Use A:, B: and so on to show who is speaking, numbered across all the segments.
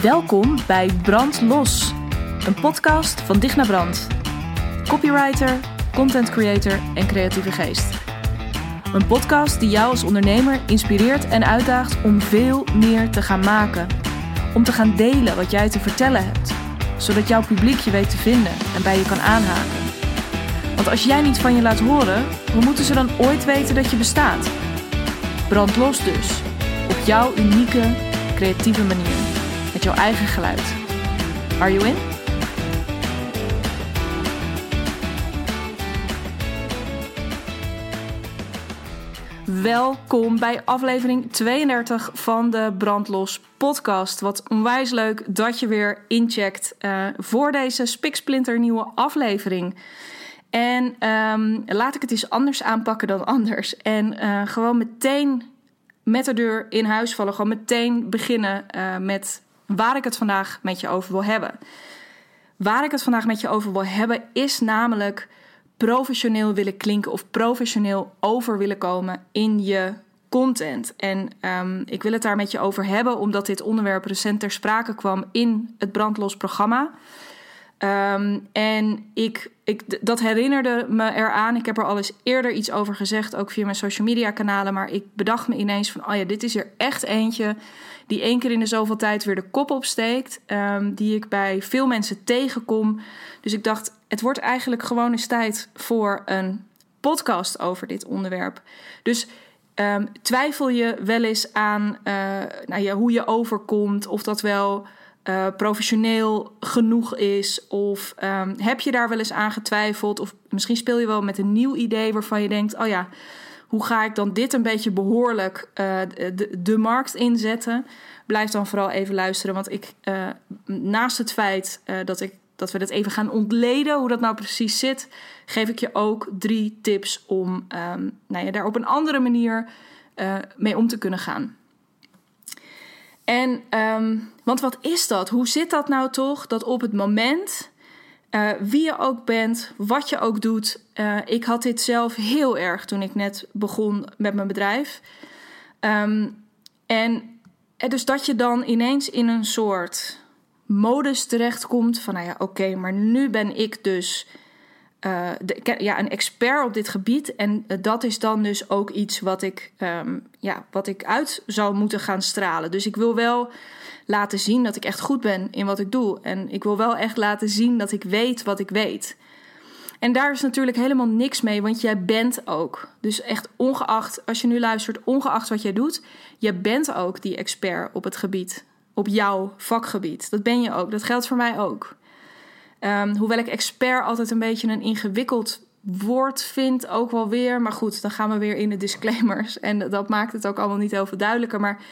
A: Welkom bij Brand Los, een podcast van Digna Brand. Copywriter, content creator en creatieve geest. Een podcast die jou als ondernemer inspireert en uitdaagt om veel meer te gaan maken. Om te gaan delen wat jij te vertellen hebt, zodat jouw publiek je weet te vinden en bij je kan aanhaken. Want als jij niet van je laat horen, hoe moeten ze dan ooit weten dat je bestaat? Brand los dus, op jouw unieke, creatieve manier, jouw eigen geluid. Are you in? Welkom bij aflevering 32 van de Brandlos podcast. Wat onwijs leuk dat je weer incheckt uh, voor deze spiksplinter nieuwe aflevering. En um, laat ik het eens anders aanpakken dan anders. En uh, gewoon meteen met de deur in huis vallen. Gewoon meteen beginnen uh, met waar ik het vandaag met je over wil hebben. Waar ik het vandaag met je over wil hebben is namelijk professioneel willen klinken of professioneel over willen komen in je content. En um, ik wil het daar met je over hebben, omdat dit onderwerp recent ter sprake kwam in het Brandlos programma. Um, en ik, ik, dat herinnerde me eraan. Ik heb er al eens eerder iets over gezegd, ook via mijn social media kanalen. Maar ik bedacht me ineens van, oh ja, dit is er echt eentje die één keer in de zoveel tijd weer de kop opsteekt. Um, die ik bij veel mensen tegenkom. Dus ik dacht, het wordt eigenlijk gewoon eens tijd voor een podcast over dit onderwerp. Dus um, twijfel je wel eens aan uh, nou ja, hoe je overkomt, of dat wel uh, professioneel genoeg is, of um, heb je daar wel eens aan getwijfeld, of misschien speel je wel met een nieuw idee waarvan je denkt: oh ja, hoe ga ik dan dit een beetje behoorlijk uh, de, markt inzetten? Blijf dan vooral even luisteren, want ik, uh, naast het feit dat ik dat we dat even gaan ontleden, hoe dat nou precies zit, geef ik je ook drie tips om um, nou ja, daar op een andere manier mee om te kunnen gaan. En, um, want wat is dat? Hoe zit dat nou toch? Dat op het moment, uh, wie je ook bent, wat je ook doet. Uh, ik had dit zelf heel erg toen ik net begon met mijn bedrijf. Um, en dus dat je dan ineens in een soort modus terechtkomt van, nou ja, oké, maar nu ben ik dus ja, een expert op dit gebied. En dat is dan dus ook iets wat ik, um, ja, wat ik uit zou moeten gaan stralen. Dus ik wil wel laten zien dat ik echt goed ben in wat ik doe. En ik wil wel echt laten zien dat ik weet wat ik weet. En daar is natuurlijk helemaal niks mee, want jij bent ook. Dus echt ongeacht, als je nu luistert, ongeacht wat jij doet, je bent ook die expert op het gebied op jouw vakgebied. Dat ben je ook. Dat geldt voor mij ook. Um, hoewel ik expert altijd een beetje een ingewikkeld woord vind, ook wel weer. Maar goed, dan gaan we weer in de disclaimers. En dat maakt het ook allemaal niet heel veel duidelijker. Maar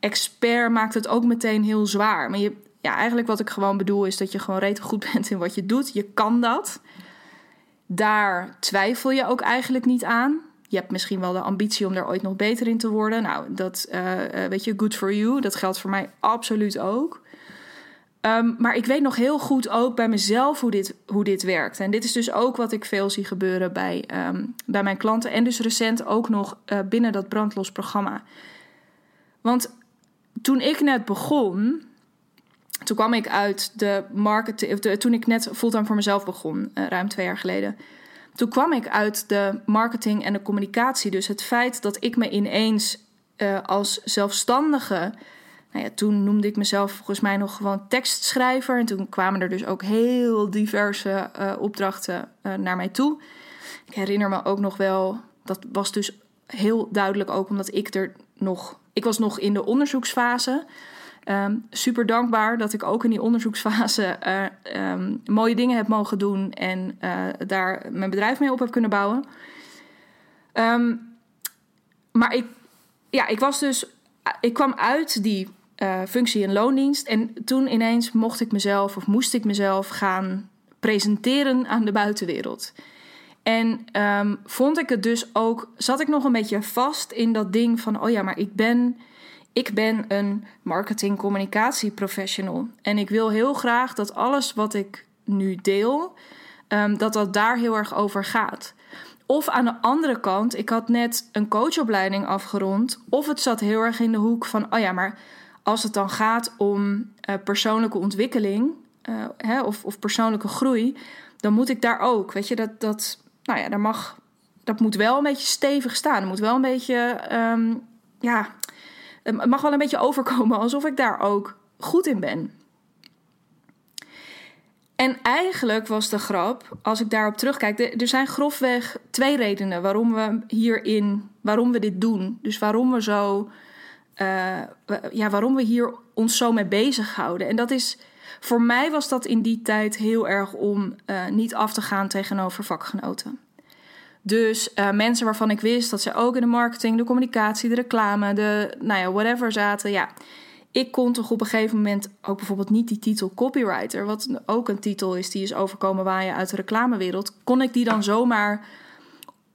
A: expert maakt het ook meteen heel zwaar. Maar je, ja, eigenlijk wat ik gewoon bedoel is dat je gewoon redelijk goed bent in wat je doet. Je kan dat. Daar twijfel je ook eigenlijk niet aan je hebt misschien wel de ambitie om daar ooit nog beter in te worden. Nou, dat uh, weet je, good for you. Dat geldt voor mij absoluut ook. Um, maar ik weet nog heel goed ook bij mezelf hoe dit, hoe dit werkt. En dit is dus ook wat ik veel zie gebeuren bij, um, bij mijn klanten. En dus recent ook nog uh, binnen dat brandlos programma. Want toen ik net begon, toen kwam ik uit de marketing. Toen ik net fulltime voor mezelf begon, uh, ruim twee jaar geleden toen kwam ik uit de marketing en de communicatie. Dus het feit dat ik me ineens uh, als zelfstandige. Nou ja, toen noemde ik mezelf volgens mij nog gewoon tekstschrijver. En toen kwamen er dus ook heel diverse uh, opdrachten uh, naar mij toe. Ik herinner me ook nog wel, dat was dus heel duidelijk ook omdat ik er nog. Ik was nog in de onderzoeksfase. Um, super dankbaar dat ik ook in die onderzoeksfase uh, um, mooie dingen heb mogen doen en daar mijn bedrijf mee op heb kunnen bouwen. Um, maar ik, ja, ik was dus, ik kwam uit die uh, functie in loondienst en toen ineens mocht ik mezelf of moest ik mezelf gaan presenteren aan de buitenwereld. En vond ik het dus ook, zat ik nog een beetje vast in dat ding van, oh ja, maar ik ben ik ben een marketing communicatie professional en ik wil heel graag dat alles wat ik nu deel, um, dat dat daar heel erg over gaat. Of aan de andere kant, ik had net een coachopleiding afgerond, of het zat heel erg in de hoek van, oh ja, maar als het dan gaat om uh, persoonlijke ontwikkeling uh, hè, of, of persoonlijke groei, dan moet ik daar ook, weet je, dat, dat, nou ja, daar mag, dat moet wel een beetje stevig staan. Het moet wel een beetje, um, ja, het mag wel een beetje overkomen alsof ik daar ook goed in ben. En eigenlijk was de grap, als ik daarop terugkijk, er zijn grofweg twee redenen waarom we hierin, waarom we dit doen. Dus waarom we zo, uh, ja, waarom we hier ons zo mee bezighouden. En dat is, voor mij was dat in die tijd heel erg om uh, niet af te gaan tegenover vakgenoten. Dus uh, mensen waarvan ik wist dat ze ook in de marketing, de communicatie, de reclame, de, nou ja, whatever zaten, ja ik kon toch op een gegeven moment ook bijvoorbeeld niet die titel copywriter, wat ook een titel is die is overkomen waaien uit de reclamewereld, kon ik die dan zomaar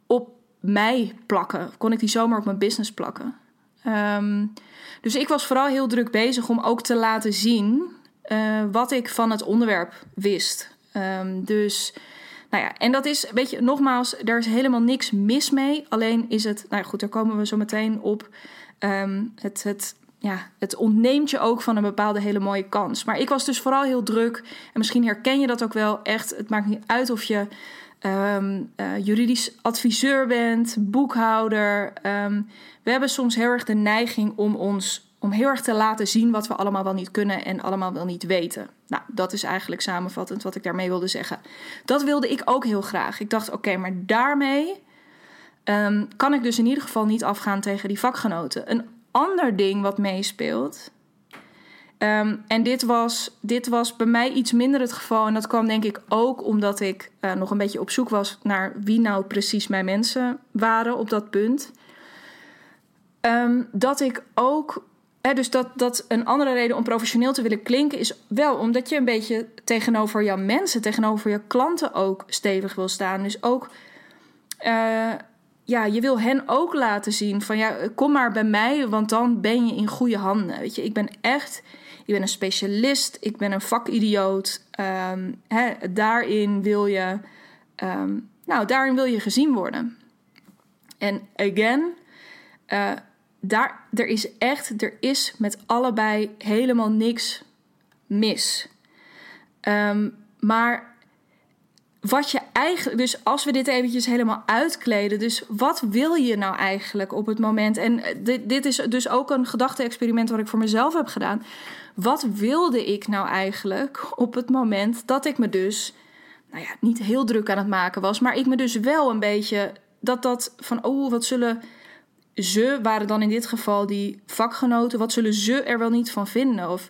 A: op mij plakken? Kon ik die zomaar op mijn business plakken? Um, dus ik was vooral heel druk bezig om ook te laten zien uh, wat ik van het onderwerp wist. Um, dus, nou ja, en dat is, weet je, nogmaals, daar is helemaal niks mis mee. Alleen is het, nou goed, daar komen we zo meteen op. Um, het, het ja, het ontneemt je ook van een bepaalde hele mooie kans. Maar ik was dus vooral heel druk. En misschien herken je dat ook wel echt. Het maakt niet uit of je um, uh, juridisch adviseur bent, boekhouder. Um, we hebben soms heel erg de neiging om ons om heel erg te laten zien wat we allemaal wel niet kunnen en allemaal wel niet weten. Nou, dat is eigenlijk samenvattend wat ik daarmee wilde zeggen. Dat wilde ik ook heel graag. Ik dacht, oké, maar daarmee um, kan ik dus in ieder geval niet afgaan tegen die vakgenoten. Een ander ding wat meespeelt. Um, en dit was, dit was bij mij iets minder het geval. En dat kwam denk ik ook omdat ik uh, nog een beetje op zoek was naar wie nou precies mijn mensen waren op dat punt. Um, dat ik ook. Hè, dus dat, dat een andere reden om professioneel te willen klinken is wel omdat je een beetje tegenover jouw mensen, tegenover je klanten ook stevig wil staan. Dus ook. Uh, ja, je wil hen ook laten zien van ja, kom maar bij mij, want dan ben je in goede handen. Weet je, ik ben echt, ik ben een specialist, ik ben een vakidioot. Hè, daarin wil je, um, nou, daarin wil je gezien worden. En again, uh, daar, er is echt, er is met allebei helemaal niks mis. Um, maar wat je eigenlijk, dus als we dit eventjes helemaal uitkleden, dus wat wil je nou eigenlijk op het moment? En eh, dit, dit is dus ook een gedachte-experiment wat ik voor mezelf heb gedaan. Wat wilde ik nou eigenlijk op het moment dat ik me dus, nou ja, niet heel druk aan het maken was, maar ik me dus wel een beetje dat dat van, oh, wat zullen ze, waren dan in dit geval die vakgenoten, wat zullen ze er wel niet van vinden? Of,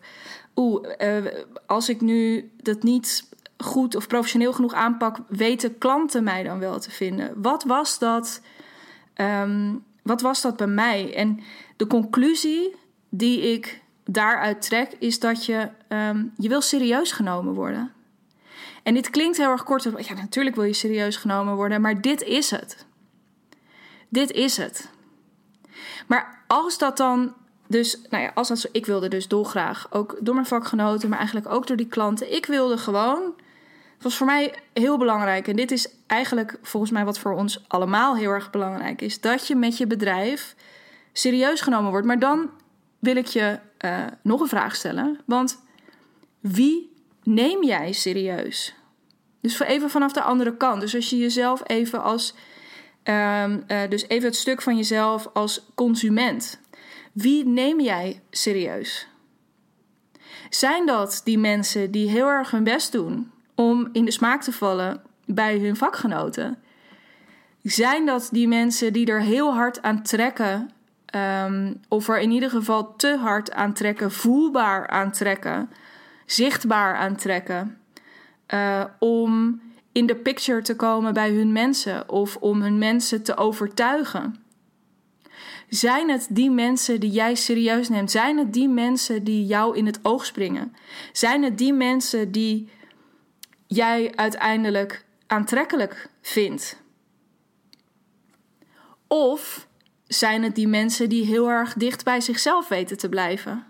A: oeh, uh, als ik nu dat niet goed of professioneel genoeg aanpak, weten klanten mij dan wel te vinden? Wat was dat? Um, wat was dat bij mij? En de conclusie die ik daaruit trek is dat je um, je wil serieus genomen worden. En dit klinkt heel erg kort. Ja, natuurlijk wil je serieus genomen worden, maar dit is het. Dit is het. Maar als dat dan dus, nou ja, als dat zo, ik wilde dus dolgraag, ook door mijn vakgenoten, maar eigenlijk ook door die klanten. Ik wilde gewoon het was voor mij heel belangrijk. En dit is eigenlijk volgens mij wat voor ons allemaal heel erg belangrijk is. Dat je met je bedrijf serieus genomen wordt. Maar dan wil ik je uh, nog een vraag stellen. Want wie neem jij serieus? Dus voor even vanaf de andere kant. Dus als je jezelf even als. Um, uh, dus even het stuk van jezelf als consument. Wie neem jij serieus? Zijn dat die mensen die heel erg hun best doen om in de smaak te vallen bij hun vakgenoten? Zijn dat die mensen die er heel hard aan trekken, um, of er in ieder geval te hard aan trekken, voelbaar aan trekken, zichtbaar aan trekken, uh, om in de picture te komen bij hun mensen of om hun mensen te overtuigen? Zijn het die mensen die jij serieus neemt? Zijn het die mensen die jou in het oog springen? Zijn het die mensen die jij uiteindelijk aantrekkelijk vindt? Of zijn het die mensen die heel erg dicht bij zichzelf weten te blijven?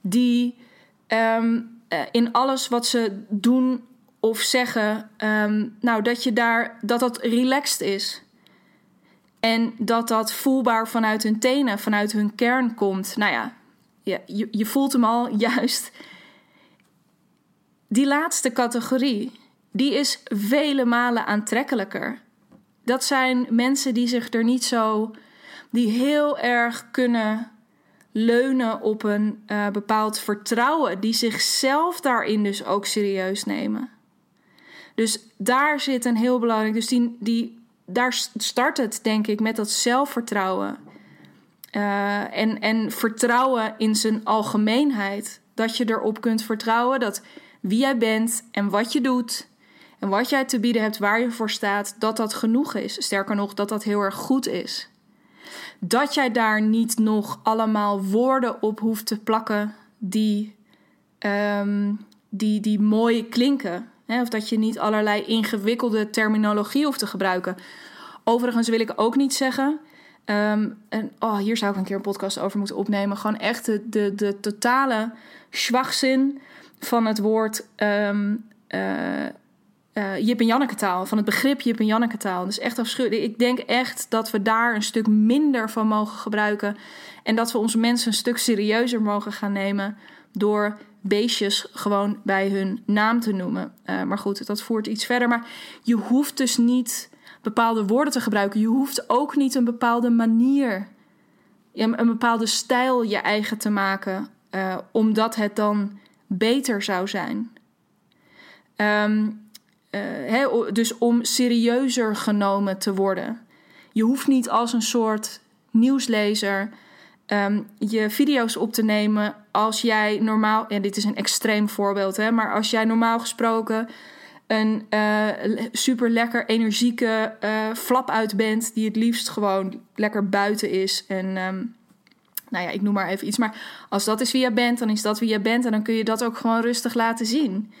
A: Die um, in alles wat ze doen of zeggen, um, nou dat je daar dat dat relaxed is. En dat dat voelbaar vanuit hun tenen, vanuit hun kern komt. Nou ja, ja, je, je voelt hem al juist. Die laatste categorie, die is vele malen aantrekkelijker. Dat zijn mensen die zich er niet zo, die heel erg kunnen leunen op een uh, bepaald vertrouwen, die zichzelf daarin dus ook serieus nemen. Dus daar zit een heel belangrijk, dus die, die, daar start het denk ik met dat zelfvertrouwen. Uh, en, en vertrouwen in zijn algemeenheid. Dat je erop kunt vertrouwen dat wie jij bent en wat je doet en wat jij te bieden hebt, waar je voor staat, dat dat genoeg is. Sterker nog, dat dat heel erg goed is. Dat jij daar niet nog allemaal woorden op hoeft te plakken die, um, die, die mooi klinken. Hè? Of dat je niet allerlei ingewikkelde terminologie hoeft te gebruiken. Overigens wil ik ook niet zeggen. Um, en oh, hier zou ik een keer een podcast over moeten opnemen. Gewoon echt de, de, de totale schwachzin van het woord um, uh, uh, Jip en Janneke taal, van het begrip Jip en Janneke taal. Dus echt afschuwelijk. Ik denk echt dat we daar een stuk minder van mogen gebruiken. En dat we onze mensen een stuk serieuzer mogen gaan nemen door beestjes gewoon bij hun naam te noemen. Uh, maar goed, dat voert iets verder. Maar je hoeft dus niet bepaalde woorden te gebruiken. Je hoeft ook niet een bepaalde manier, een bepaalde stijl je eigen te maken, uh, omdat het dan beter zou zijn. Um, uh, dus om serieuzer genomen te worden. Je hoeft niet als een soort nieuwslezer um, je video's op te nemen als jij normaal, en dit is een extreem voorbeeld, hè, maar als jij normaal gesproken een uh, super lekker energieke uh, flap uit bent, die het liefst gewoon lekker buiten is. En um, nou ja, ik noem maar even iets. Maar als dat is wie je bent, dan is dat wie je bent. En dan kun je dat ook gewoon rustig laten zien.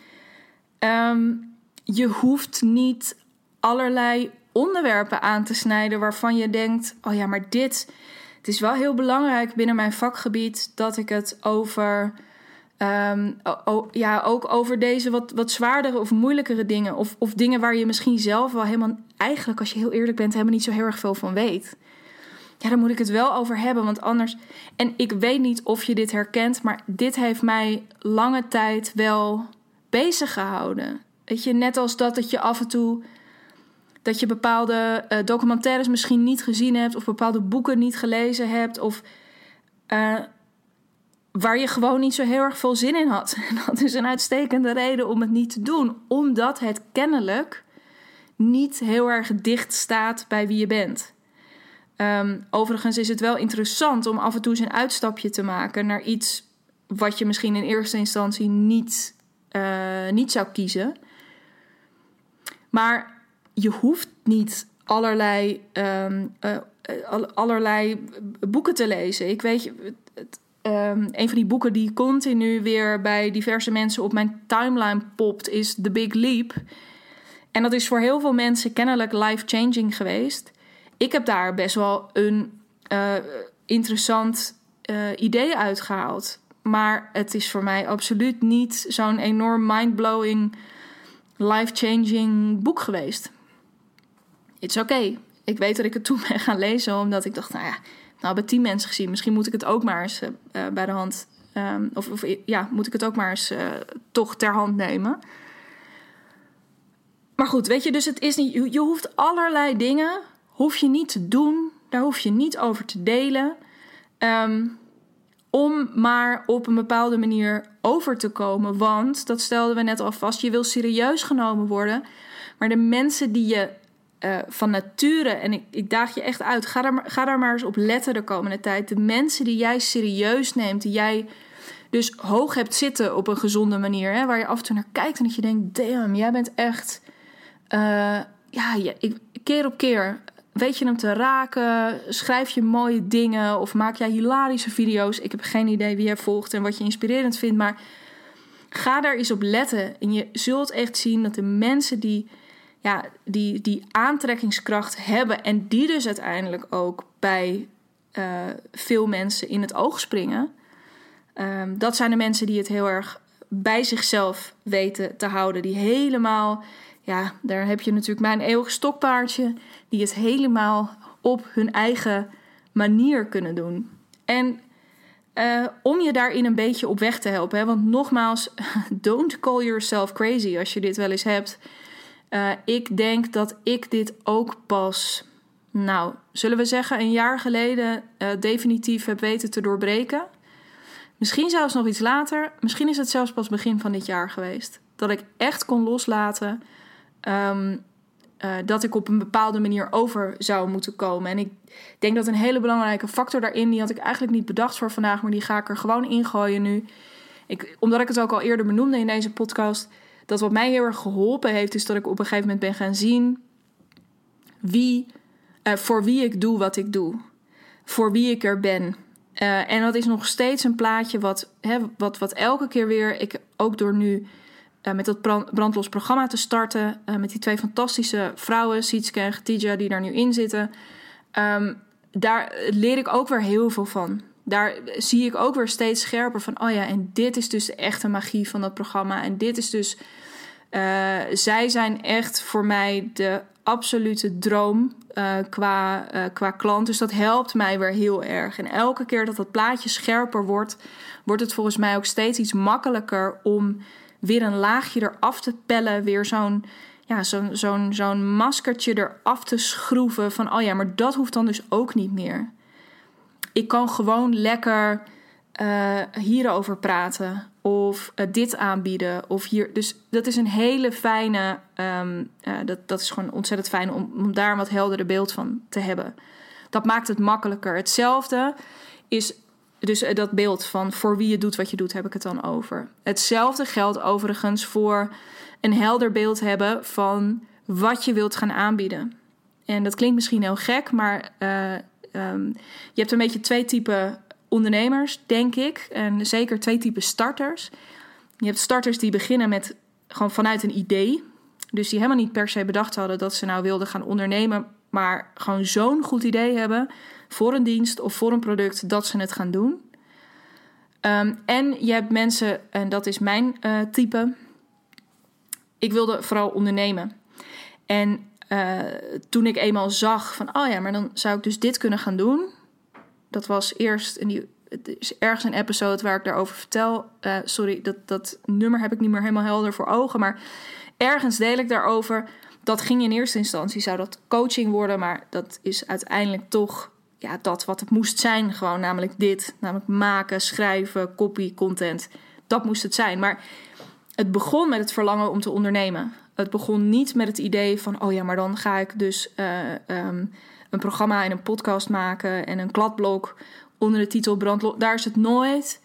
A: Um, je hoeft niet allerlei onderwerpen aan te snijden waarvan je denkt: oh ja, maar dit. Het is wel heel belangrijk binnen mijn vakgebied dat ik het over. Um, ja, ook over deze wat, wat zwaardere of moeilijkere dingen. Of, of dingen waar je misschien zelf wel helemaal, eigenlijk als je heel eerlijk bent, helemaal niet zo heel erg veel van weet. Ja, daar moet ik het wel over hebben, want anders. En ik weet niet of je dit herkent, maar dit heeft mij lange tijd wel bezig gehouden. Weet je, net als dat dat je af en toe dat je bepaalde uh, documentaires misschien niet gezien hebt of bepaalde boeken niet gelezen hebt of uh, waar je gewoon niet zo heel erg veel zin in had. Dat is een uitstekende reden om het niet te doen, omdat het kennelijk niet heel erg dicht staat bij wie je bent. Um, overigens is het wel interessant om af en toe eens een uitstapje te maken naar iets wat je misschien in eerste instantie niet, uh, niet zou kiezen. Maar je hoeft niet allerlei, um, uh, allerlei boeken te lezen. Ik weet, het, um, een van die boeken die continu weer bij diverse mensen op mijn timeline popt, is The Big Leap. En dat is voor heel veel mensen kennelijk life-changing geweest. Ik heb daar best wel een uh, interessant uh, idee uitgehaald. Maar het is voor mij absoluut niet zo'n enorm mind-blowing life-changing boek geweest. It's oké. Okay. Ik weet dat ik het toen ben gaan lezen, omdat ik dacht, nou ja, nou bij tien mensen gezien, misschien moet ik het ook maar eens uh, bij de hand, um, of, of, ja, moet ik het ook maar eens uh, toch ter hand nemen. Maar goed, weet je, dus het is niet, je, hoeft allerlei dingen, hoef je niet te doen, daar hoef je niet over te delen. Um, om maar op een bepaalde manier over te komen. Want, dat stelden we net al vast, je wil serieus genomen worden. Maar de mensen die je uh, van nature, en ik, ik, daag je echt uit, ga daar, ga daar maar eens op letten de komende tijd. De mensen die jij serieus neemt, die jij dus hoog hebt zitten op een gezonde manier. Hè, waar je af en toe naar kijkt en dat je denkt, damn, jij bent echt... Uh, ja, keer op keer Weet je hem te raken? Schrijf je mooie dingen? Of maak jij hilarische video's? Ik heb geen idee wie je volgt en wat je inspirerend vindt. Maar ga daar eens op letten. En je zult echt zien dat de mensen die, ja, die, die aantrekkingskracht hebben. En die dus uiteindelijk ook bij uh, veel mensen in het oog springen. Um, dat zijn de mensen die het heel erg bij zichzelf weten te houden. Die helemaal ja, daar heb je natuurlijk mijn eeuwig stokpaardje, die het helemaal op hun eigen manier kunnen doen. En eh, om je daarin een beetje op weg te helpen. Want nogmaals, don't call yourself crazy als je dit wel eens hebt. Uh, ik denk dat ik dit ook pas, nou, zullen we zeggen, een jaar geleden uh, definitief heb weten te doorbreken. Misschien zelfs nog iets later. Misschien is het zelfs pas begin van dit jaar geweest. Dat ik echt kon loslaten. Um, uh, dat ik op een bepaalde manier over zou moeten komen. En ik denk dat een hele belangrijke factor daarin, die had ik eigenlijk niet bedacht voor vandaag, maar die ga ik er gewoon ingooien nu. Ik, omdat ik het ook al eerder benoemde in deze podcast, dat wat mij heel erg geholpen heeft, is dat ik op een gegeven moment ben gaan zien wie, uh, voor wie ik doe wat ik doe. Voor wie ik er ben. Uh, en dat is nog steeds een plaatje wat, hè, wat, wat elke keer weer, ik ook door nu uh, met dat brandlos programma te starten. Uh, met die twee fantastische vrouwen, Sietske en Getija, die daar nu in zitten. Um, daar leer ik ook weer heel veel van. Daar zie ik ook weer steeds scherper van: oh ja, en dit is dus de echte magie van dat programma. En dit is dus. Uh, zij zijn echt voor mij de absolute droom qua, qua klant. Dus dat helpt mij weer heel erg. En elke keer dat dat plaatje scherper wordt, wordt het volgens mij ook steeds iets makkelijker om weer een laagje eraf te pellen, weer zo'n ja, zo'n zo'n zo'n maskertje eraf te schroeven van oh ja, maar dat hoeft dan dus ook niet meer. Ik kan gewoon lekker uh, hierover praten of uh, dit aanbieden of hier. Dus dat is een hele fijne, um, uh, dat, dat is gewoon ontzettend fijn om, om daar een wat helderder beeld van te hebben. Dat maakt het makkelijker. Hetzelfde is dus eh, dat beeld van voor wie je doet wat je doet, heb ik het dan over. Hetzelfde geldt overigens voor een helder beeld hebben van wat je wilt gaan aanbieden. En dat klinkt misschien heel gek, maar uh, um, je hebt een beetje twee typen ondernemers, denk ik. En zeker twee typen starters. Je hebt starters die beginnen met gewoon vanuit een idee. Dus die helemaal niet per se bedacht hadden dat ze nou wilden gaan ondernemen, maar gewoon zo'n goed idee hebben voor een dienst of voor een product dat ze het gaan doen. Um, en je hebt mensen, en dat is mijn uh, type. Ik wilde vooral ondernemen. En uh, toen ik eenmaal zag van, oh ja, maar dan zou ik dus dit kunnen gaan doen. Dat was eerst, en die, is ergens een episode waar ik daarover vertel. Uh, sorry, dat, dat nummer heb ik niet meer helemaal helder voor ogen. Maar ergens deel ik daarover. Dat ging in eerste instantie, zou dat coaching worden. Maar dat is uiteindelijk toch ja, dat wat het moest zijn. Gewoon namelijk dit. Namelijk maken, schrijven, copy, content. Dat moest het zijn. Maar het begon met het verlangen om te ondernemen. Het begon niet met het idee van... oh ja, maar dan ga ik dus uh, um, een programma en een podcast maken... en een kladblok onder de titel Brandlo. Daar is het nooit...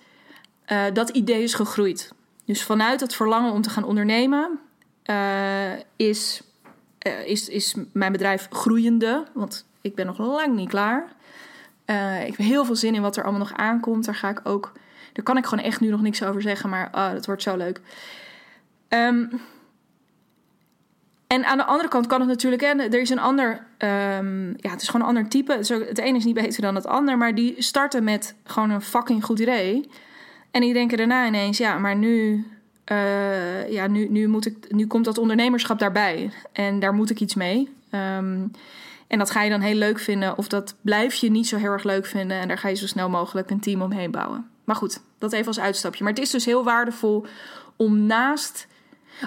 A: Uh, dat idee is gegroeid. Dus vanuit het verlangen om te gaan ondernemen... Uh, is, is, is mijn bedrijf groeiende. Want ik ben nog lang niet klaar. Uh, ik heb heel veel zin in wat er allemaal nog aankomt. Daar ga ik ook. Daar kan ik gewoon echt nu nog niks over zeggen. Maar oh, dat wordt zo leuk. Um, en aan de andere kant kan het natuurlijk. Hè, er is een ander. Um, ja, het is gewoon een ander type. Het, het ene is niet beter dan het ander. Maar die starten met gewoon een fucking goed idee. En die denken daarna ineens. Ja, maar nu. Uh, ja, nu, nu, moet ik, nu komt dat ondernemerschap daarbij. En daar moet ik iets mee. Um, en dat ga je dan heel leuk vinden, of dat blijf je niet zo heel erg leuk vinden. En daar ga je zo snel mogelijk een team omheen bouwen. Maar goed, dat even als uitstapje. Maar het is dus heel waardevol om naast.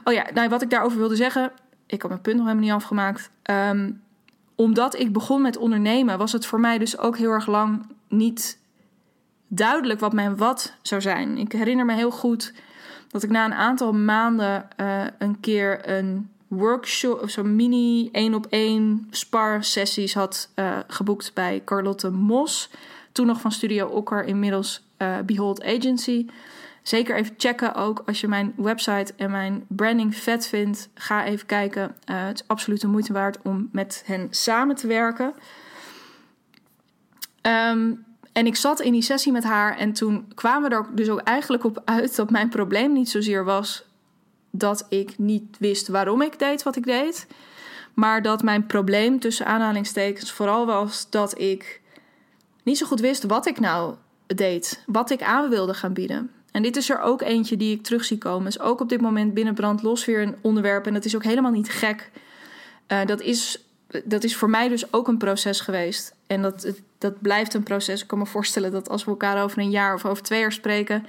A: Oh ja, nou, wat ik daarover wilde zeggen. Ik heb mijn punt nog helemaal niet afgemaakt. Um, omdat ik begon met ondernemen, was het voor mij dus ook heel erg lang niet duidelijk wat mijn wat zou zijn. Ik herinner me heel goed dat ik na een aantal maanden uh, een keer een workshop, of zo'n mini één op één spar sessies had uh, geboekt bij Carlotte Mos. Toen nog van Studio Okker, inmiddels uh, Behold Agency. Zeker even checken ook als je mijn website en mijn branding vet vindt. Ga even kijken. Uh, het is absoluut de moeite waard om met hen samen te werken. Um, en ik zat in die sessie met haar en toen kwamen we er dus ook eigenlijk op uit dat mijn probleem niet zozeer was dat ik niet wist waarom ik deed wat ik deed. Maar dat mijn probleem tussen aanhalingstekens vooral was dat ik niet zo goed wist wat ik nou deed. Wat ik aan wilde gaan bieden. En dit is er ook eentje die ik terug zie komen. Is ook op dit moment binnen Brand Los weer een onderwerp. En dat is ook helemaal niet gek. Uh, dat, is, dat is voor mij dus ook een proces geweest. En dat, dat blijft een proces. Ik kan me voorstellen dat als we elkaar over een jaar of over twee jaar spreken,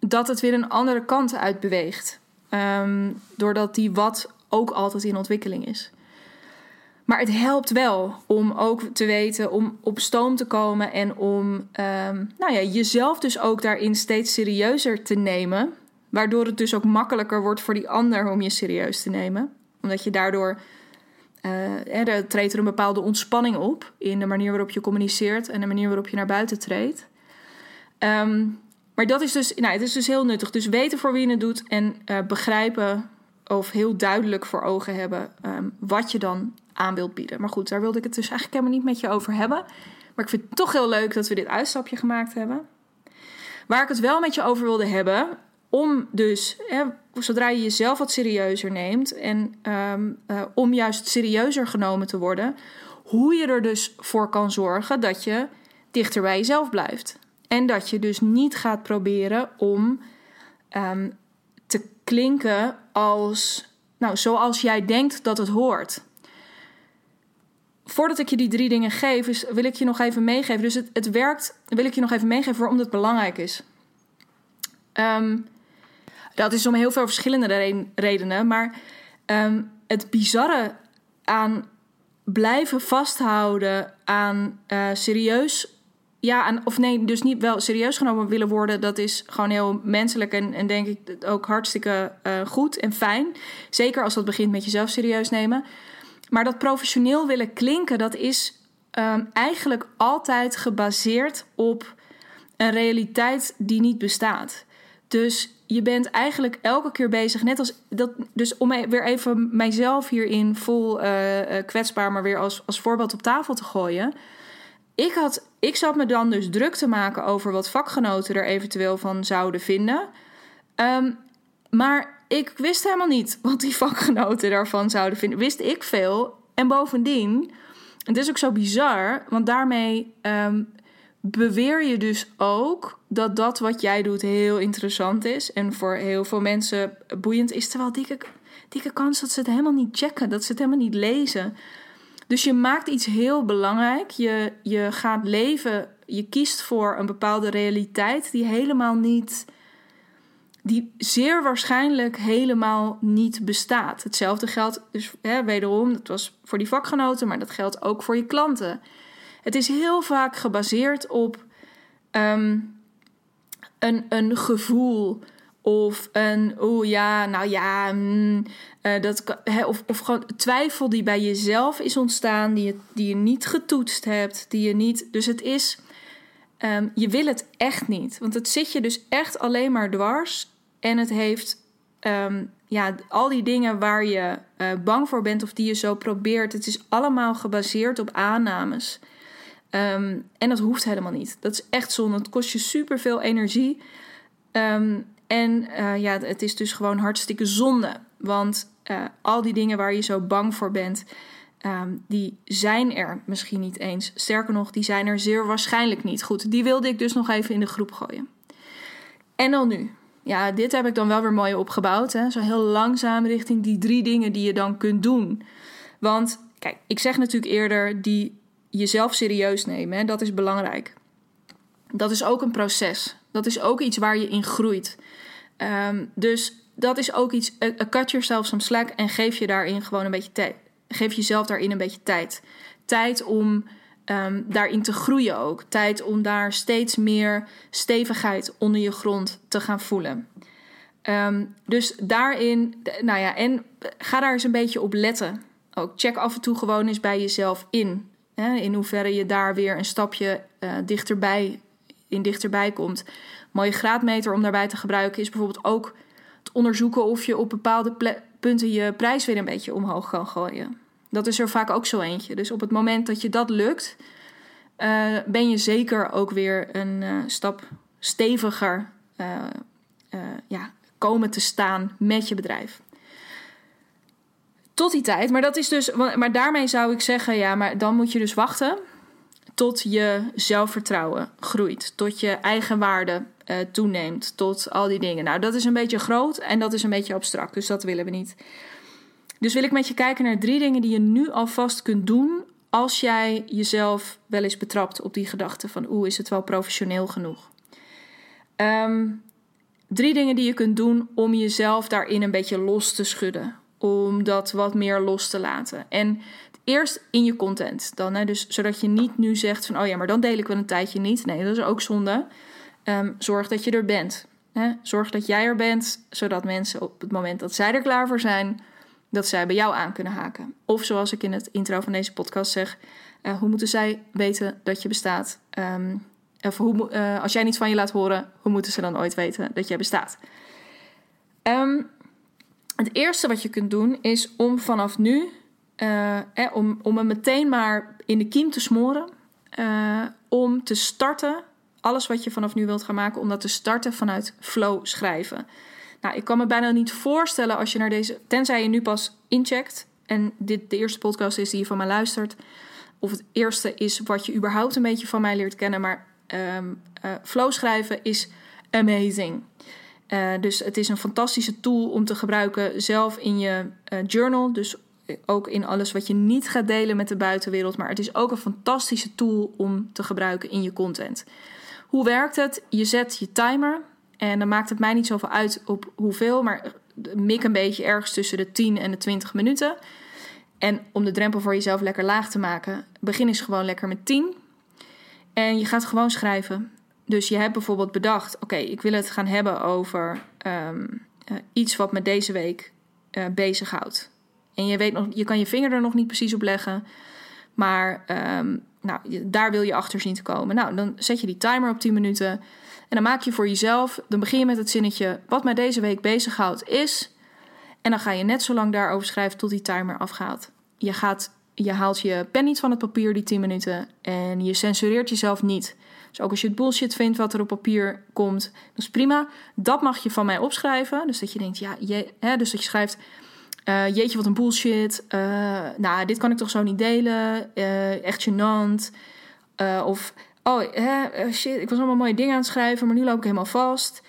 A: dat het weer een andere kant uitbeweegt. Um, doordat die wat ook altijd in ontwikkeling is. Maar het helpt wel om ook te weten, om op stoom te komen en om um, nou ja, jezelf dus ook daarin steeds serieuzer te nemen. Waardoor het dus ook makkelijker wordt voor die ander om je serieus te nemen. Omdat je daardoor. Er treedt er een bepaalde ontspanning op in de manier waarop je communiceert en de manier waarop je naar buiten treedt. Um, maar dat is dus, nou, het is dus heel nuttig. Dus weten voor wie je het doet en uh, begrijpen of heel duidelijk voor ogen hebben um, wat je dan aan wilt bieden. Maar goed, daar wilde ik het dus eigenlijk helemaal niet met je over hebben. Maar ik vind het toch heel leuk dat we dit uitstapje gemaakt hebben. Waar ik het wel met je over wilde hebben, om dus, hè, zodra je jezelf wat serieuzer neemt en um, uh, om juist serieuzer genomen te worden, hoe je er dus voor kan zorgen dat je dichter bij jezelf blijft. En dat je dus niet gaat proberen om um, te klinken als, nou, zoals jij denkt dat het hoort. Voordat ik je die drie dingen geef, wil ik je nog even meegeven. Dus het, het werkt, wil ik je nog even meegeven waarom het belangrijk is. Um, dat is om heel veel verschillende redenen. Maar um, het bizarre aan blijven vasthouden aan uh, serieus ja, of nee, dus niet wel serieus genomen willen worden, dat is gewoon heel menselijk en, en denk ik ook hartstikke uh, goed en fijn. Zeker als dat begint met jezelf serieus nemen. Maar dat professioneel willen klinken, dat is um, eigenlijk altijd gebaseerd op een realiteit die niet bestaat. Dus je bent eigenlijk elke keer bezig, net als dat. Dus om weer even mijzelf hierin vol uh, kwetsbaar, maar weer als, als voorbeeld op tafel te gooien ik, had, ik zat me dan dus druk te maken over wat vakgenoten er eventueel van zouden vinden. Um, maar ik wist helemaal niet wat die vakgenoten daarvan zouden vinden. Wist ik veel. En bovendien, het is ook zo bizar, want daarmee um, beweer je dus ook dat dat wat jij doet heel interessant is. En voor heel veel mensen boeiend is. Terwijl dikke, dikke kans dat ze het helemaal niet checken, dat ze het helemaal niet lezen. Dus je maakt iets heel belangrijk. Je, je gaat leven, je kiest voor een bepaalde realiteit die helemaal niet, die zeer waarschijnlijk helemaal niet bestaat. Hetzelfde geldt dus hè, wederom, dat was voor die vakgenoten, maar dat geldt ook voor je klanten. Het is heel vaak gebaseerd op um, een, een gevoel of een, oh ja, nou ja, mm, uh, dat, of, of gewoon twijfel die bij jezelf is ontstaan, die je, die je niet getoetst hebt, die je niet. Dus het is, um, je wil het echt niet. Want het zit je dus echt alleen maar dwars. En het heeft, um, ja, al die dingen waar je uh, bang voor bent of die je zo probeert, het is allemaal gebaseerd op aannames. Um, en dat hoeft helemaal niet. Dat is echt zonde. Het kost je superveel energie. Um, en uh, ja, het is dus gewoon hartstikke zonde. Want uh, al die dingen waar je zo bang voor bent, um, die zijn er misschien niet eens. Sterker nog, die zijn er zeer waarschijnlijk niet. Goed, die wilde ik dus nog even in de groep gooien. En dan nu. Ja, dit heb ik dan wel weer mooi opgebouwd. Hè? Zo heel langzaam richting die drie dingen die je dan kunt doen. Want kijk, ik zeg natuurlijk eerder die jezelf serieus nemen. Hè? Dat is belangrijk. Dat is ook een proces. Dat is ook iets waar je in groeit. Um, dus dat is ook iets. Uh, cut yourself some slack en geef je daarin gewoon een beetje tijd. Geef jezelf daarin een beetje tijd. Tijd om um, daarin te groeien ook. Tijd om daar steeds meer stevigheid onder je grond te gaan voelen. Um, dus daarin, nou ja, en ga daar eens een beetje op letten. Ook check af en toe gewoon eens bij jezelf in. Hè, in hoeverre je daar weer een stapje uh, dichterbij, dichterbij komt. mooie graadmeter om daarbij te gebruiken is bijvoorbeeld ook onderzoeken of je op bepaalde punten je prijs weer een beetje omhoog kan gooien. Dat is er vaak ook zo eentje. Dus op het moment dat je dat lukt, uh, ben je zeker ook weer een uh, stap steviger uh, ja, komen te staan met je bedrijf. Tot die tijd, maar dat is dus, maar daarmee zou ik zeggen, ja, maar dan moet je dus wachten tot je zelfvertrouwen groeit, tot je eigen waarde uh, toeneemt, tot al die dingen. Nou, dat is een beetje groot en dat is een beetje abstract, dus dat willen we niet. Dus wil ik met je kijken naar drie dingen die je nu alvast kunt doen als jij jezelf wel eens betrapt op die gedachte van oeh, is het wel professioneel genoeg? Ehm, drie dingen die je kunt doen om jezelf daarin een beetje los te schudden. Om dat wat meer los te laten. En eerst in je content dan. Hè? Dus zodat je niet nu zegt van oh ja, maar dan deel ik wel een tijdje niet. Nee, dat is ook zonde. Ehm, zorg dat je er bent. Hè? Zorg dat jij er bent, zodat mensen op het moment dat zij er klaar voor zijn, dat zij bij jou aan kunnen haken. Of zoals ik in het intro van deze podcast zeg, uh, hoe moeten zij weten dat je bestaat? Um, of hoe, uh, als jij niet van je laat horen, hoe moeten ze dan ooit weten dat jij bestaat? Um, het eerste wat je kunt doen is om vanaf nu, eh, om, om meteen maar in de kiem te smoren, om te starten, alles wat je vanaf nu wilt gaan maken, om dat te starten vanuit flow schrijven. Nou, ik kan me bijna niet voorstellen als je naar deze. Tenzij je nu pas incheckt en dit de eerste podcast is die je van mij luistert. Of het eerste is wat je überhaupt een beetje van mij leert kennen. Maar um, uh, flow schrijven is amazing. Dus het is een fantastische tool om te gebruiken zelf in je journal. Dus ook in alles wat je niet gaat delen met de buitenwereld. Maar het is ook een fantastische tool om te gebruiken in je content. Hoe werkt het? Je zet je timer. En dan maakt het mij niet zoveel uit op hoeveel, maar mik een beetje ergens tussen de 10 en de 20 minuten. En om de drempel voor jezelf lekker laag te maken, begin eens gewoon lekker met 10. En je gaat gewoon schrijven. Dus je hebt bijvoorbeeld bedacht: oké, ik wil het gaan hebben over um, uh, iets wat me deze week uh, bezighoudt. En je weet nog, je kan je vinger er nog niet precies op leggen, maar um, nou, daar wil je achter zien te komen. Nou, dan zet je die timer op 10 minuten. En dan maak je voor jezelf, dan begin je met het zinnetje: Wat mij deze week bezighoudt is. En dan ga je net zo lang daarover schrijven tot die timer afgaat. Je, gaat, je haalt je pen niet van het papier die 10 minuten en je censureert jezelf niet. Dus ook als je het bullshit vindt wat er op papier komt, dat is prima. Dat mag je van mij opschrijven. Dus dat je denkt, ja, je, hè, dus dat je schrijft. Uh, jeetje, wat een bullshit. Uh, nou, dit kan ik toch zo niet delen. Uh, echt gênant. of Oh, eh, shit, ik was allemaal mooie dingen aan het schrijven, maar nu loop ik helemaal vast.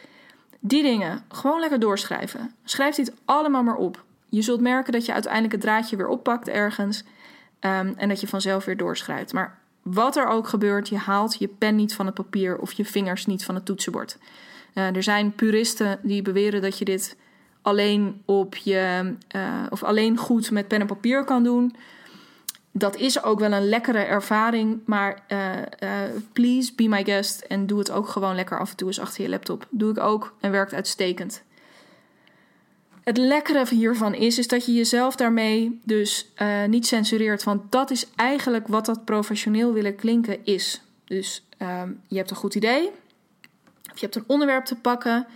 A: Die dingen, gewoon lekker doorschrijven. Schrijf dit allemaal maar op. Je zult merken dat je uiteindelijk het draadje weer oppakt ergens. Um, en dat je vanzelf weer doorschrijft. Maar wat er ook gebeurt, je haalt je pen niet van het papier of je vingers niet van het toetsenbord. Er zijn puristen die beweren dat je dit alleen op je uh, of alleen goed met pen en papier kan doen dat is ook wel een lekkere ervaring. Maar uh, uh, please be my guest. En doe het ook gewoon lekker af en toe eens achter je laptop. Doe ik ook en werkt uitstekend. Het lekkere hiervan is, is dat je jezelf daarmee dus niet censureert. Want dat is eigenlijk wat dat professioneel willen klinken is. Dus um, je hebt een goed idee. Of je hebt een onderwerp te pakken.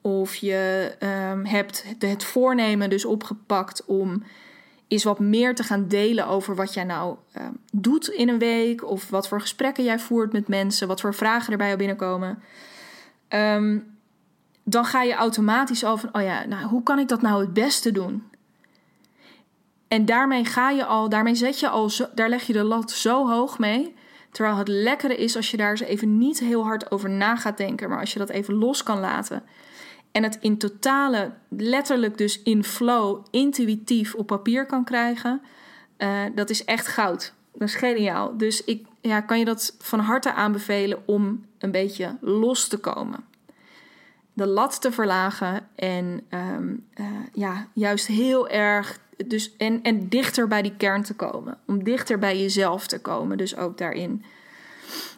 A: Of je um, hebt het voornemen dus opgepakt om is wat meer te gaan delen over wat jij nou uh, doet in een week. Of wat voor gesprekken jij voert met mensen. Wat voor vragen erbij al binnenkomen. Um, dan ga je automatisch al van, oh ja, nou, hoe kan ik dat nou het beste doen? En daarmee ga je al, daarmee zet je al, zo, daar leg je de lat zo hoog mee. Terwijl het lekkere is als je daar eens even niet heel hard over na gaat denken, maar als je dat even los kan laten en het in totale, letterlijk dus in flow, intuïtief op papier kan krijgen, uh, dat is echt goud. Dat is geniaal. Dus ik ja, kan je dat van harte aanbevelen om een beetje los te komen. De lat te verlagen en um, uh, ja, juist heel erg. Dus, en, en dichter bij die kern te komen. Om dichter bij jezelf te komen. Dus ook daarin.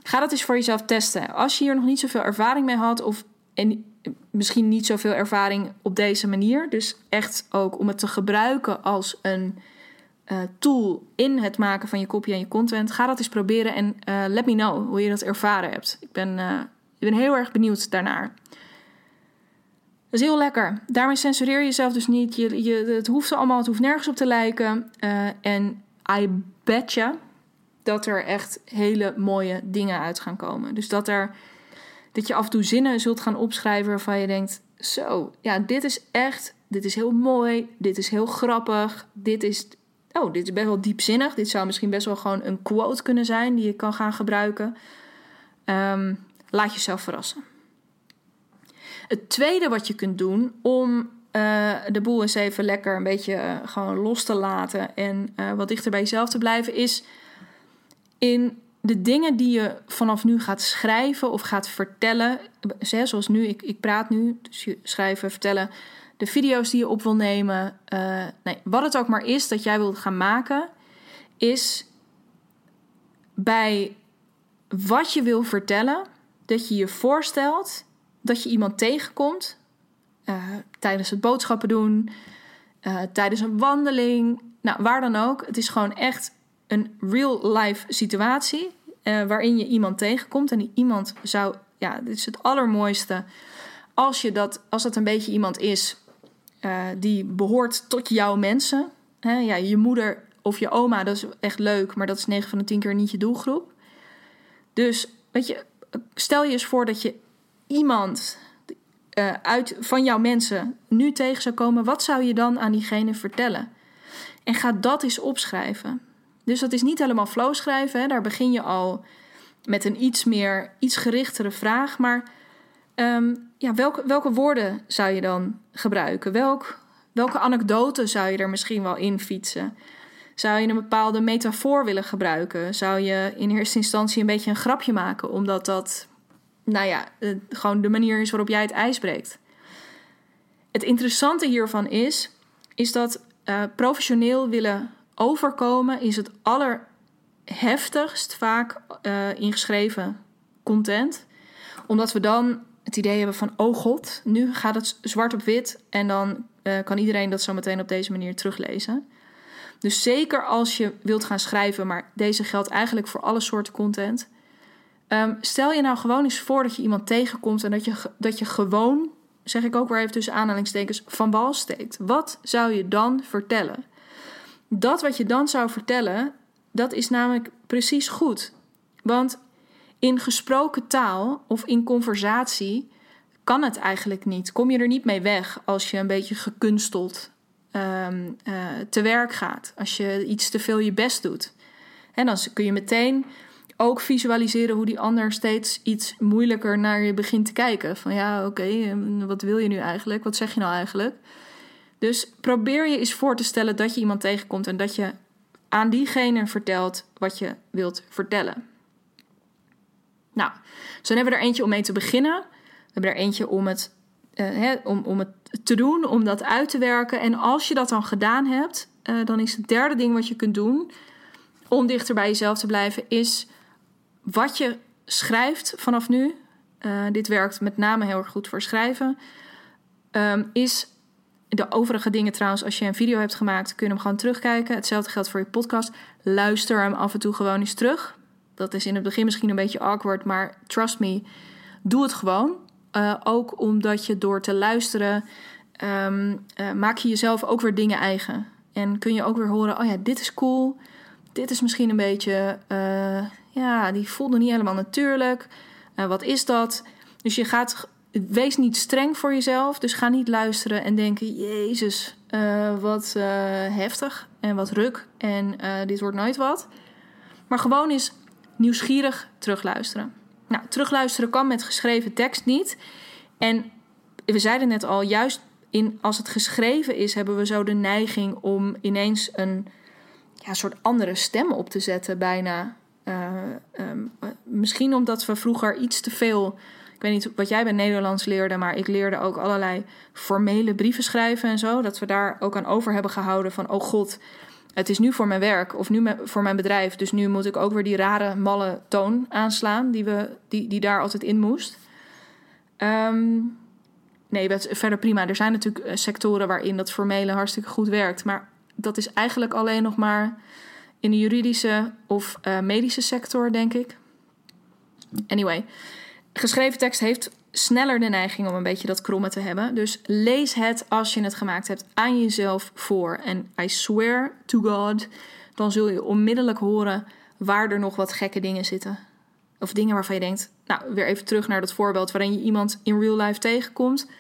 A: Ga dat eens voor jezelf testen. Als je hier nog niet zoveel ervaring mee had, of en misschien niet zoveel ervaring op deze manier. Dus echt ook om het te gebruiken als een uh, tool in het maken van je kopie en je content. Ga dat eens proberen en uh, let me know hoe je dat ervaren hebt. Ik ben, uh, ik ben heel erg benieuwd daarnaar. Dat is heel lekker. Daarmee censureer je jezelf dus niet. Je, je, het hoeft allemaal, het hoeft nergens op te lijken. en I bet je dat er echt hele mooie dingen uit gaan komen. Dus dat er dat je af en toe zinnen zult gaan opschrijven waarvan je denkt: zo, ja, dit is echt, dit is heel mooi, dit is heel grappig, dit is, oh, dit is best wel diepzinnig. Dit zou misschien best wel gewoon een quote kunnen zijn die je kan gaan gebruiken. Um, laat jezelf verrassen. Het tweede wat je kunt doen om uh, de boel eens even lekker een beetje uh, gewoon los te laten en uh, wat dichter bij jezelf te blijven, is in de dingen die je vanaf nu gaat schrijven of gaat vertellen, zoals nu, ik, ik praat nu, dus schrijven, vertellen, de video's die je op wil nemen, uh, nee, wat het ook maar is dat jij wilt gaan maken, is bij wat je wil vertellen, dat je je voorstelt dat je iemand tegenkomt uh, tijdens het boodschappen doen, uh, tijdens een wandeling, nou waar dan ook. Het is gewoon echt een real life situatie uh, waarin je iemand tegenkomt en die iemand zou, ja, dit is het allermooiste als je dat, als dat een beetje iemand is die behoort tot jouw mensen. Hè, ja, je moeder of je oma, dat is echt leuk, maar dat is 9 van de 10 keer niet je doelgroep. Dus weet je, stel je eens voor dat je iemand uh, uit, van jouw mensen nu tegen zou komen, wat zou je dan aan diegene vertellen? En ga dat eens opschrijven. Dus dat is niet helemaal flow schrijven, hè? daar begin je al met een iets meer, iets gerichtere vraag. Maar um, ja, welke, welke woorden zou je dan gebruiken? Welk, welke anekdote zou je er misschien wel in fietsen? Zou je een bepaalde metafoor willen gebruiken? Zou je in eerste instantie een beetje een grapje maken, omdat dat nou ja, gewoon de manier is waarop jij het ijs breekt. Het interessante hiervan is, is dat uh, professioneel willen overkomen is het allerheftigst vaak uh, ingeschreven content. Omdat we dan het idee hebben van, oh god, nu gaat het zwart op wit en dan uh, kan iedereen dat zo meteen op deze manier teruglezen. Dus zeker als je wilt gaan schrijven, maar deze geldt eigenlijk voor alle soorten content Um, stel je nou gewoon eens voor dat je iemand tegenkomt en dat je, dat je gewoon, zeg ik ook weer even tussen aanhalingstekens, van bal steekt. Wat zou je dan vertellen? Dat wat je dan zou vertellen, dat is namelijk precies goed. Want in gesproken taal of in conversatie kan het eigenlijk niet. Kom je er niet mee weg als je een beetje gekunsteld um, uh, te werk gaat. Als je iets te veel je best doet. En dan kun je meteen ook visualiseren hoe die ander steeds iets moeilijker naar je begint te kijken. Van ja, oké, wat wil je nu eigenlijk? Wat zeg je nou eigenlijk? Dus probeer je eens voor te stellen dat je iemand tegenkomt en dat je aan diegene vertelt wat je wilt vertellen. Nou, dan hebben we er eentje om mee te beginnen. We hebben er eentje om het, hè, om, om het te doen, om dat uit te werken. En als je dat dan gedaan hebt, uh, dan is het derde ding wat je kunt doen om dichter bij jezelf te blijven, is wat je schrijft vanaf nu, uh, dit werkt met name heel erg goed voor schrijven, um, is de overige dingen trouwens, als je een video hebt gemaakt, kun je hem gewoon terugkijken. Hetzelfde geldt voor je podcast. Luister hem af en toe gewoon eens terug. Dat is in het begin misschien een beetje awkward, maar trust me, doe het gewoon. Uh, ook omdat je door te luisteren, um, uh, maak je jezelf ook weer dingen eigen. En kun je ook weer horen, oh ja, dit is cool. Dit is misschien een beetje uh, ja, die voelde niet helemaal natuurlijk. Wat is dat? Dus je gaat, wees niet streng voor jezelf. Dus ga niet luisteren en denken: Jezus, uh, wat uh, heftig en wat ruk en dit wordt nooit wat. Maar gewoon eens nieuwsgierig terugluisteren. Nou, terugluisteren kan met geschreven tekst niet. En we zeiden net al, juist in, als het geschreven is, hebben we zo de neiging om ineens een ja, soort andere stem op te zetten, bijna. Um, misschien omdat we vroeger iets te veel. Ik weet niet wat jij bij Nederlands leerde, maar ik leerde ook allerlei formele brieven schrijven en zo. Dat we daar ook aan over hebben gehouden van: oh god, het is nu voor mijn werk of nu voor mijn bedrijf. Dus nu moet ik ook weer die rare, malle toon aanslaan die, we, die, die daar altijd in moest. Um, nee, dat verder prima. Er zijn natuurlijk eh, sectoren waarin dat formele hartstikke goed werkt. Maar dat is eigenlijk alleen nog maar in de juridische of uh, medische sector, denk ik. Anyway, geschreven tekst heeft sneller de neiging om een beetje dat kromme te hebben. Dus lees het als je het gemaakt hebt aan jezelf voor. En I swear to God, dan zul je onmiddellijk horen waar er nog wat gekke dingen zitten. Of dingen waarvan je denkt, nou weer even terug naar dat voorbeeld waarin je iemand in real life tegenkomt.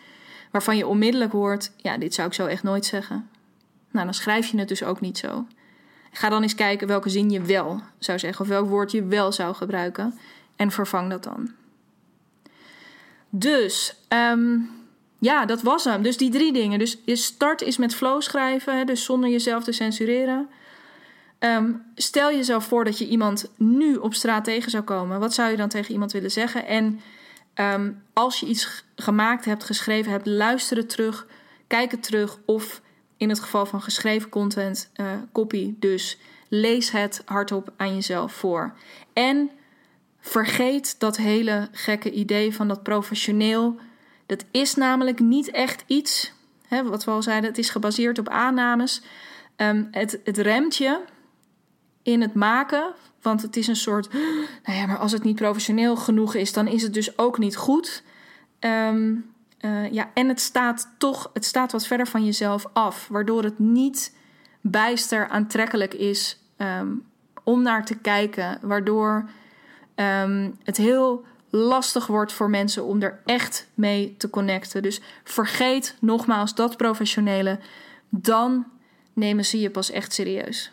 A: Waarvan je onmiddellijk hoort, ja, dit zou ik zo echt nooit zeggen. Nou, dan schrijf je het dus ook niet zo. Ga dan eens kijken welke zin je wel zou zeggen of welk woord je wel zou gebruiken en vervang dat dan. Dus um, ja, dat was hem. Dus die drie dingen. Dus je start is met flow schrijven, dus zonder jezelf te censureren. Ehm, stel jezelf voor dat je iemand nu op straat tegen zou komen. Wat zou je dan tegen iemand willen zeggen? En ehm, als je iets gemaakt hebt, geschreven hebt, luister het terug, kijk het terug. Of in het geval van geschreven content, uh, copy dus, lees het hardop aan jezelf voor. En vergeet dat hele gekke idee van dat professioneel. Dat is namelijk niet echt iets, hè, wat we al zeiden, het is gebaseerd op aannames. Um, het, het remt je in het maken. Want het is een soort. Nou ja, maar als het niet professioneel genoeg is, dan is het dus ook niet goed. Um, uh, ja, en het staat toch, het staat wat verder van jezelf af, waardoor het niet bijster aantrekkelijk is um, om naar te kijken, waardoor um, het heel lastig wordt voor mensen om er echt mee te connecten. Dus vergeet nogmaals dat professionele, dan nemen ze je pas echt serieus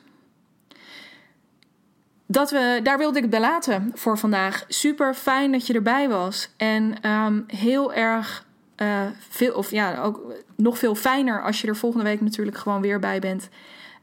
A: dat we, daar wilde ik het bij laten voor vandaag. Super fijn dat je erbij was. En um, heel erg uh, veel, of ja, ook nog veel fijner als je er volgende week natuurlijk gewoon weer bij bent.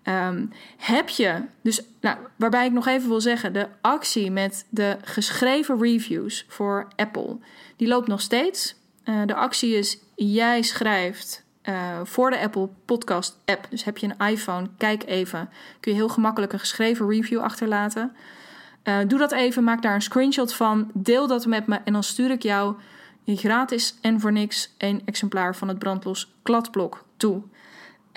A: Um, heb je, dus nou, waarbij ik nog even wil zeggen, de actie met de geschreven reviews voor Apple, die loopt nog steeds. Uh, de actie is: jij schrijft uh, voor de Apple Podcast app. Dus heb je een iPhone, kijk even. Kun je heel gemakkelijk een geschreven review achterlaten. Uh, doe dat even, maak daar een screenshot van. Deel dat met me en dan stuur ik jou gratis en voor niks een exemplaar van het brandlos kladblok toe.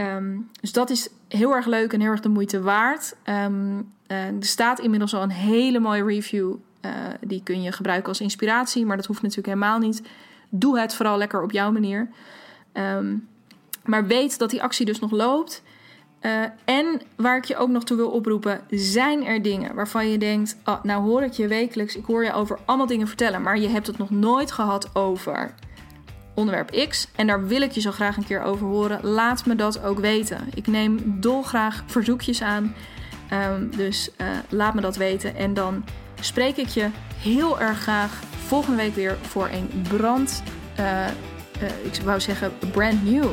A: Um, dus dat is heel erg leuk en heel erg de moeite waard. Um, uh, er staat inmiddels al een hele mooie review. Uh, die kun je gebruiken als inspiratie, maar dat hoeft natuurlijk helemaal niet. Doe het vooral lekker op jouw manier. Um, maar weet dat die actie dus nog loopt. Uh, en waar ik je ook nog toe wil oproepen, zijn er dingen waarvan je denkt: oh, nou hoor ik je wekelijks, ik hoor je over allemaal dingen vertellen, maar je hebt het nog nooit gehad over onderwerp X. En daar wil ik je zo graag een keer over horen. Laat me dat ook weten. Ik neem dolgraag verzoekjes aan. Um, dus uh, laat me dat weten. En dan spreek ik je heel erg graag volgende week weer voor een brand. Uh, ik wou zeggen brand new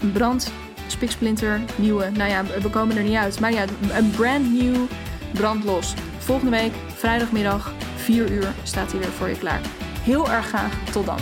A: een brand, spiksplinter, nieuwe. Nou ja, we komen er niet uit. Maar ja, een brand new brandlos. Volgende week, vrijdagmiddag, 4 uur, staat hij weer voor je klaar. Heel erg graag. Tot dan.